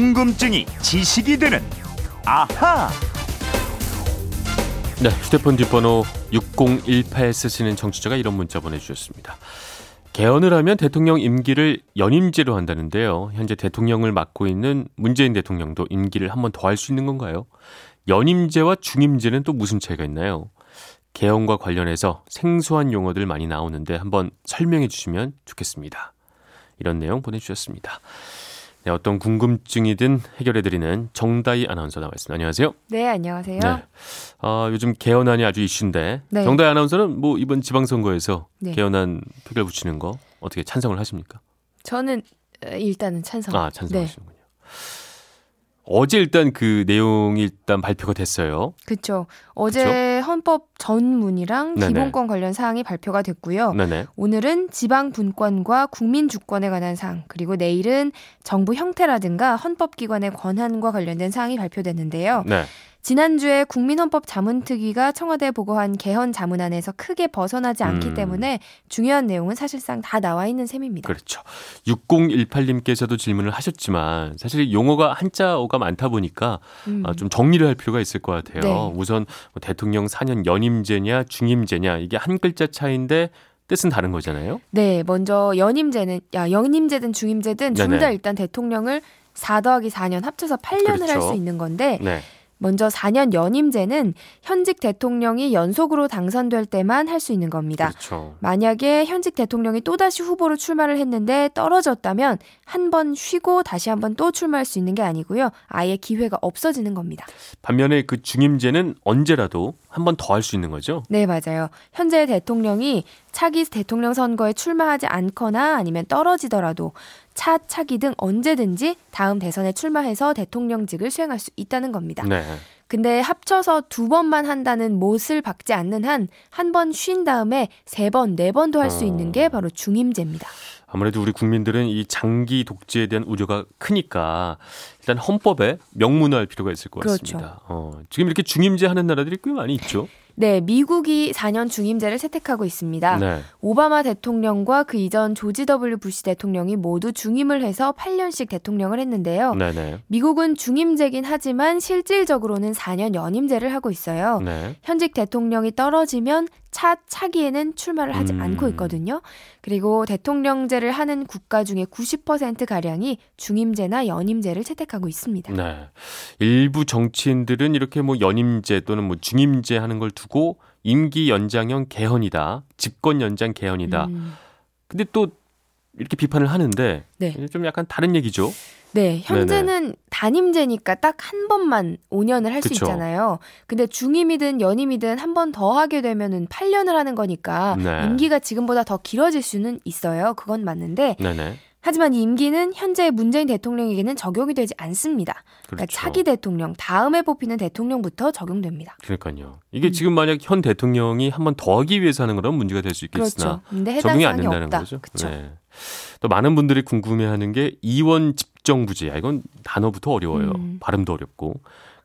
궁금증이 지식이 되는 아하. 네, 휴대폰 뒷번호 6018 쓰시는 청취자가 이런 문자 보내주셨습니다. 개헌을 하면 대통령 임기를 연임제로 한다는데요. 현재 대통령을 맡고 있는 문재인 대통령도 임기를 한 번 더 할 수 있는 건가요? 연임제와 중임제는 또 무슨 차이가 있나요? 개헌과 관련해서 생소한 용어들 많이 나오는데 한번 설명해 주시면 좋겠습니다. 이런 내용 보내주셨습니다. 네, 어떤 궁금증이든 해결해드리는 정다희 아나운서 나와 있습니다. 안녕하세요. 네, 안녕하세요. 네. 아, 요즘 개헌안이 아주 이슈인데 네. 정다희 아나운서는 뭐 이번 지방선거에서 네. 개헌안 표결 붙이는 거 어떻게 찬성을 하십니까? 저는 어, 일단은 찬성. 아, 찬성하시는군요. 어제 일단 그 내용이 일단 발표가 됐어요. 그렇죠. 어제 헌법 전문이랑 네네. 기본권 관련 사항이 발표가 됐고요. 네네. 오늘은 지방 분권과 국민 주권에 관한 사항, 그리고 내일은 정부 형태라든가 헌법 기관의 권한과 관련된 사항이 발표됐는데요. 네. 지난주에 국민헌법 자문특위가 청와대에 보고한 개헌 자문안에서 크게 벗어나지 않기 음. 때문에 중요한 내용은 사실상 다 나와 있는 셈입니다. 그렇죠. 6018님께서도 질문을 하셨지만 사실 용어가 한자어가 많다 보니까 음. 아, 좀 정리를 할 필요가 있을 것 같아요. 네. 우선 뭐 대통령 4년 연임제냐 중임제냐 이게 한 글자 차이인데 뜻은 다른 거잖아요. 네, 먼저 연임제는 야 연임제든 중임제든 둘. 다 일단 대통령을 4 더하기 4년 합쳐서 8년을 할 그렇죠. 수 있는 건데 네. 먼저 4년 연임제는 현직 대통령이 연속으로 당선될 때만 할 수 있는 겁니다. 그렇죠. 만약에 현직 대통령이 또다시 후보로 출마를 했는데 떨어졌다면 한 번 쉬고 다시 한 번 또 출마할 수 있는 게 아니고요. 아예 기회가 없어지는 겁니다. 반면에 그 중임제는 언제라도 한 번 더 할 수 있는 거죠. 네, 맞아요. 현재 대통령이 차기 대통령 선거에 출마하지 않거나 아니면 떨어지더라도 차, 차기 등 언제든지 다음 대선에 출마해서 대통령직을 수행할 수 있다는 겁니다. 네. 근데 합쳐서 두 번만 한다는 못을 박지 않는 한 한 번 쉰 다음에 세 번, 네 번도 할수 어. 있는 게 바로 중임제입니다. 아무래도 우리 국민들은 이 장기 독재에 대한 우려가 크니까 일단 헌법에 명문화할 필요가 있을 것 그렇죠. 같습니다. 어, 지금 이렇게 중임제 하는 나라들이 꽤 많이 있죠. 네, 미국이 4년 중임제를 채택하고 있습니다. 네. 오바마 대통령과 그 이전 조지 W 부시 대통령이 모두 중임을 해서 8년씩 대통령을 했는데요. 네네. 미국은 중임제긴 하지만 실질적으로는 4년 연임제를 하고 있어요. 네. 현직 대통령이 떨어지면 차 차기에는 출마를 하지 음. 않고 있거든요. 그리고 대통령제를 하는 국가 중에 90% 가량이 중임제나 연임제를 채택하고 있습니다. 네. 일부 정치인들은 이렇게 뭐 연임제 또는 뭐 중임제 하는 걸 두고 임기 연장형 개헌이다. 집권 연장 개헌이다. 음, 근데 또 이렇게 비판을 하는데 네. 좀 약간 다른 얘기죠. 네, 현재는 단임제니까 딱 한 번만 5년을 할 수. 있잖아요. 근데 중임이든 연임이든 한 번 더 하게 되면은 8년을 하는 거니까 네. 임기가 지금보다 더 길어질 수는 있어요. 그건 맞는데 네네. 하지만 이 임기는 현재 문재인 대통령에게는 적용이 되지 않습니다. 그러니까 그렇죠. 차기 대통령 다음에 뽑히는 대통령부터 적용됩니다. 그러니까요. 이게 음. 지금 만약 현 대통령이 한 번 더 하기 위해서 하는 거라면 문제가 될 수 있겠으나 그렇죠. 적용이 안 된다는 없다. 거죠. 그렇죠. 네. 또 많은 분들이 궁금해하는 게 이원 집 아, 이건 단어부터 어려워요. 음. 발음도 어렵고.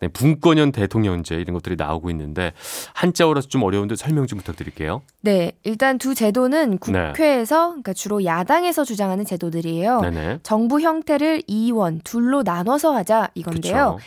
네, 분권형 대통령제 이런 것들이 나오고 있는데 한자어라서 좀 어려운데 설명 좀 부탁드릴게요. 네, 일단 두 제도는 네. 국회에서 그러니까 주로 야당에서 주장하는 제도들이에요. 네네. 정부 형태를 이원 둘로 나눠서 하자 이건데요. 그렇죠.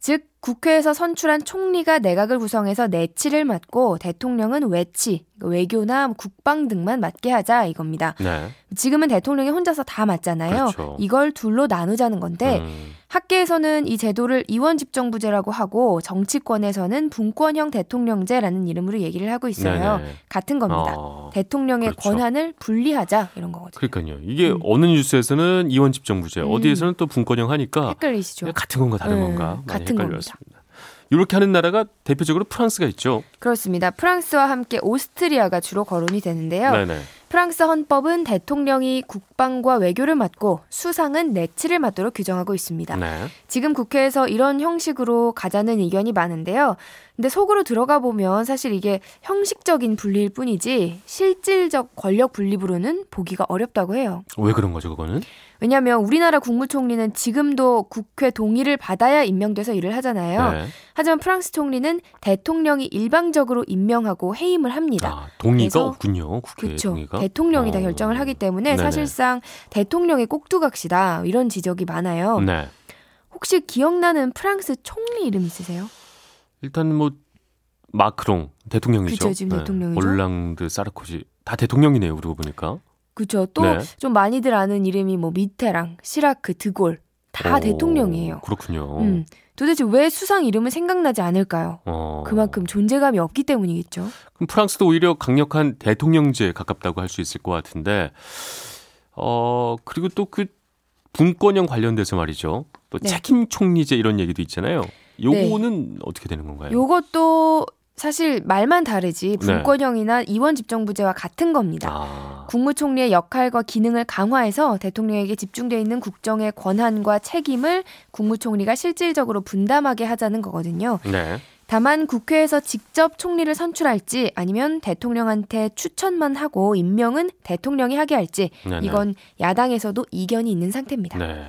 즉 국회에서 선출한 총리가 내각을 구성해서 내치를 맡고 대통령은 외치, 외교나 외교나 등만 맡게 하자 이겁니다. 네. 지금은 대통령이 혼자서 다 맡잖아요. 그렇죠. 이걸 둘로 나누자는 건데 음, 학계에서는 이 제도를 이원집정부제라고 하고 정치권에서는 분권형 대통령제라는 이름으로 얘기를 하고 있어요. 네네. 같은 겁니다. 어, 대통령의 그렇죠. 권한을 분리하자 이런 거거든요. 그러니까요. 이게 음. 어느 뉴스에서는 이원 집정부제, 음. 어디에서는 또 분권형 하니까 헷갈리시죠? 같은 건가 다른 음, 건가 많이 같은 헷갈렸습니다. 이렇게 하는 나라가 대표적으로 프랑스가 있죠. 그렇습니다. 프랑스와 함께 오스트리아가 주로 거론이 되는데요. 네네. 프랑스 헌법은 대통령이 국방과 외교를 맡고 수상은 내치를 맡도록 규정하고 있습니다. 네. 지금 국회에서 이런 형식으로 가자는 의견이 많은데요. 근데 속으로 들어가 보면 사실 이게 형식적인 분리일 뿐이지 실질적 권력 분립으로는 보기가 어렵다고 해요. 왜 그런 거죠, 그거는? 왜냐하면 우리나라 국무총리는 지금도 국회 동의를 받아야 임명돼서 일을 하잖아요. 네. 하지만 프랑스 총리는 대통령이 일방적으로 임명하고 해임을 합니다. 아, 동의가 없군요. 국회 그렇죠. 동의가. 대통령이 다 어. 결정을 하기 때문에 네네. 사실상 대통령의 꼭두각시다 이런 지적이 많아요. 네. 혹시 기억나는 프랑스 총리 이름 있으세요? 일단 뭐 마크롱 대통령이죠. 그쵸, 지금 대통령이죠. 올랑드, 사르코지 다 대통령이네요. 그러고 보니까. 그죠. 또 네. 좀 많이들 아는 이름이 뭐 미테랑, 시라크, 드골 다 오, 대통령이에요. 그렇군요. 음. 도대체 왜 수상 이름은 생각나지 않을까요? 어. 그만큼 존재감이 없기 때문이겠죠. 그럼 프랑스도 오히려 강력한 대통령제에 가깝다고 할 수 있을 것 같은데, 어, 그리고 또 그 분권형 관련돼서 말이죠. 또 네. 책임 총리제 이런 얘기도 있잖아요. 요거는 어떻게 되는 건가요? 요것도 사실 말만 다르지 네. 분권형이나 이원 집정부제와 같은 겁니다. 아, 국무총리의 역할과 기능을 강화해서 대통령에게 집중돼 있는 국정의 권한과 책임을 국무총리가 실질적으로 분담하게 하자는 거거든요. 네. 다만 국회에서 직접 총리를 선출할지 아니면 대통령한테 추천만 하고 임명은 대통령이 하게 할지 네네. 이건 야당에서도 이견이 있는 상태입니다. 네.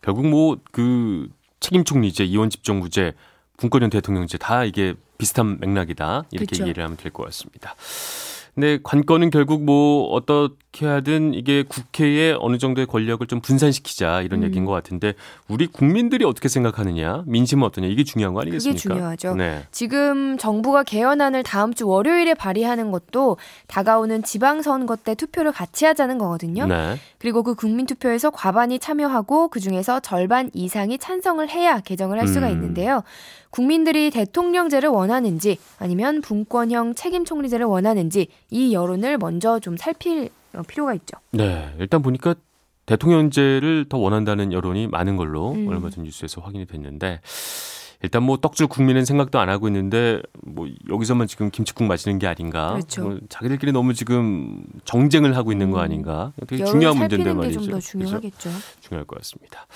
결국 뭐 그 책임 총리제, 이원 집정부제, 분권형 대통령제 다 이게 비슷한 맥락이다 이렇게 그쵸. 이해를 하면 될 것 같습니다. 근데 관건은 결국 뭐 어떻게 하든 이게 국회에 어느 정도의 권력을 좀 분산시키자 이런 음. 얘기인 것 같은데 우리 국민들이 어떻게 생각하느냐, 민심은 어떠냐 이게 중요한 거 아니겠습니까? 그게 중요하죠. 네. 지금 정부가 개헌안을 다음 주 월요일에 발의하는 것도 다가오는 지방선거 때 투표를 같이 하자는 거거든요. 네. 그리고 그 국민투표에서 과반이 참여하고 그 중에서 절반 이상이 찬성을 해야 개정을 할 수가 음. 있는데요. 국민들이 대통령제를 원하는지 아니면 분권형 책임 총리제를 원하는지 이 여론을 먼저 좀 살필 어, 필요가 있죠. 네. 일단 보니까 대통령제를 더 원한다는 여론이 많은 걸로 음. 얼마 전 뉴스에서 확인이 됐는데 일단 뭐 떡줄 국민은 생각도 안 하고 있는데 뭐 여기서만 지금 김치국 마시는 게 아닌가? 그렇죠. 뭐 자기들끼리 너무 지금 정쟁을 하고 있는 거 음. 아닌가? 되게 중요한 문제인데 말이죠. 좀더 그죠? 중요하겠죠. 중요할 것 같습니다.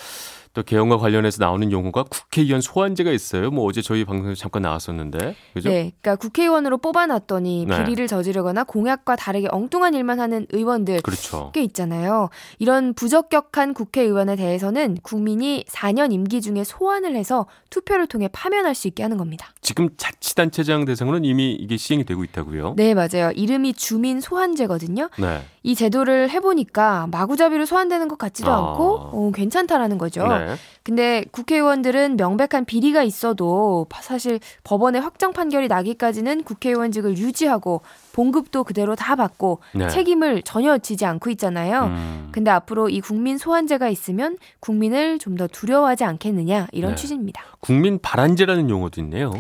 또 개헌과 관련해서 나오는 용어가 국회의원 소환제가 있어요. 뭐 어제 저희 방송에서 잠깐 나왔었는데, 그죠? 네, 그러니까 국회의원으로 뽑아놨더니 네. 비리를 저지르거나 공약과 다르게 엉뚱한 일만 하는 의원들 그렇죠. 꽤 있잖아요. 이런 부적격한 국회의원에 대해서는 국민이 4년 임기 중에 소환을 해서 투표를 통해 파면할 수 있게 하는 겁니다. 지금 자치단체장 대상으로는 이미 이게 시행이 되고 있다고요. 네, 맞아요. 이름이 주민 소환제거든요. 네. 이 제도를 해보니까 마구잡이로 소환되는 것 같지도 아. 않고 어, 괜찮다라는 거죠. 네. 근데 국회의원들은 명백한 비리가 있어도 파- 사실 법원의 확정 판결이 나기까지는 국회의원직을 유지하고 봉급도 그대로 다 받고 네. 책임을 전혀 지지 않고 있잖아요. 음. 근데 앞으로 이 국민 소환제가 있으면 국민을 좀 더 두려워하지 않겠느냐 이런 네. 취지입니다. 국민 발안제라는 용어도 있네요.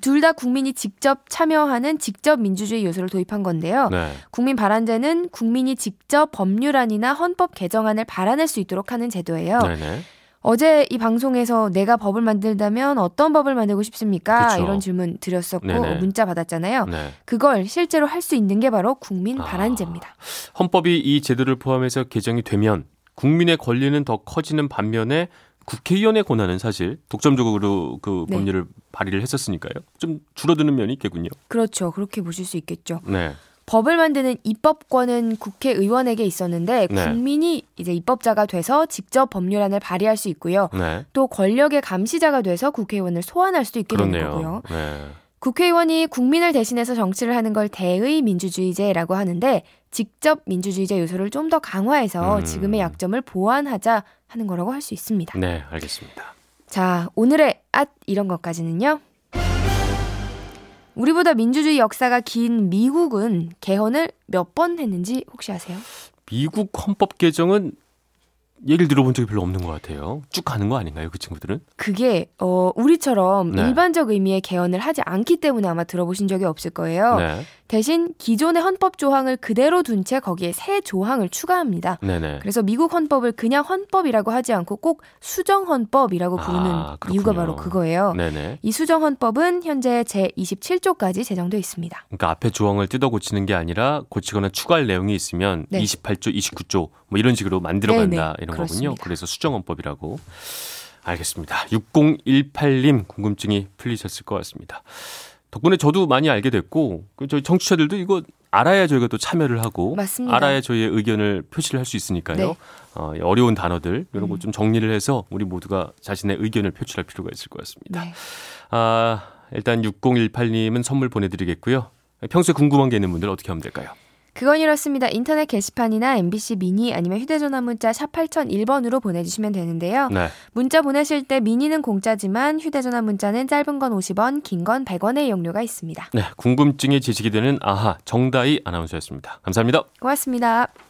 둘 다 국민이 직접 참여하는 직접 민주주의 요소를 도입한 건데요. 네. 국민 발안제는 국민이 직접 법률안이나 헌법 개정안을 발안할 수 있도록 하는 제도예요. 네네. 어제 이 방송에서 내가 법을 만들다면 어떤 법을 만들고 싶습니까? 그쵸. 이런 질문 드렸었고 네네. 문자 받았잖아요. 네. 그걸 실제로 할 수 있는 게 바로 국민 아. 발안제입니다. 헌법이 이 제도를 포함해서 개정이 되면 국민의 권리는 더 커지는 반면에 국회의원의 권한은 사실 독점적으로 그 네. 법률을 발의를 했었으니까요. 좀 줄어드는 면이 있겠군요. 그렇죠. 그렇게 보실 수 있겠죠. 네. 법을 만드는 입법권은 국회의원에게 있었는데 네. 국민이 이제 입법자가 돼서 직접 법률안을 발의할 수 있고요. 네. 또 권력의 감시자가 돼서 국회의원을 소환할 수도 있게 되는 거고요. 그렇네요. 네. 국회의원이 국민을 대신해서 정치를 하는 걸 대의 민주주의제라고 하는데 직접 민주주의제 요소를 좀 더 강화해서 음. 지금의 약점을 보완하자 하는 거라고 할 수 있습니다. 네, 알겠습니다. 자, 오늘의 앗 이런 것까지는요. 우리보다 민주주의 역사가 긴 미국은 개헌을 몇 번 했는지 혹시 아세요? 미국 헌법 개정은 얘기를 들어본 적이 별로 없는 것 같아요. 쭉 가는 거 아닌가요, 그 친구들은? 그게 어 우리처럼 네. 일반적 의미의 개헌을 하지 않기 때문에 아마 들어보신 적이 없을 거예요. 네. 대신 기존의 헌법 조항을 그대로 둔 채 거기에 새 조항을 추가합니다. 네네. 그래서 미국 헌법을 그냥 헌법이라고 하지 않고 꼭 수정 헌법이라고 부르는 아. 이유가 바로 그거예요. 네네. 이 수정 헌법은 현재 제 27조까지 제정돼 있습니다. 그러니까 앞에 조항을 뜯어 고치는 게 아니라 고치거나 추가할 내용이 있으면 네. 28조, 29조 뭐 이런 식으로 만들어 간다 네네, 이런 그렇습니다. 거군요. 그래서 수정 헌법이라고. 알겠습니다. 6018님 궁금증이 풀리셨을 것 같습니다. 덕분에 저도 많이 알게 됐고 그 저희 청취자들도 이거 알아야 저희가 또 참여를 하고 맞습니다. 알아야 저희의 의견을 표시를 할 수 있으니까요. 네. 어, 어려운 단어들 이런 거 음. 좀 정리를 해서 우리 모두가 자신의 의견을 표출할 필요가 있을 것 같습니다. 네. 아, 일단 6018님은 선물 보내드리겠고요. 평소에 궁금한 게 있는 분들 어떻게 하면 될까요? 그건 이렇습니다. 인터넷 게시판이나 MBC 미니 아니면 휴대전화 문자 샵 8001번으로 보내주시면 되는데요. 네. 문자 보내실 때 미니는 공짜지만 휴대전화 문자는 짧은 건 50원, 긴 건 100원의 이용료가 있습니다. 네, 궁금증에 지식이 되는 아하 정다희 아나운서였습니다. 감사합니다. 고맙습니다.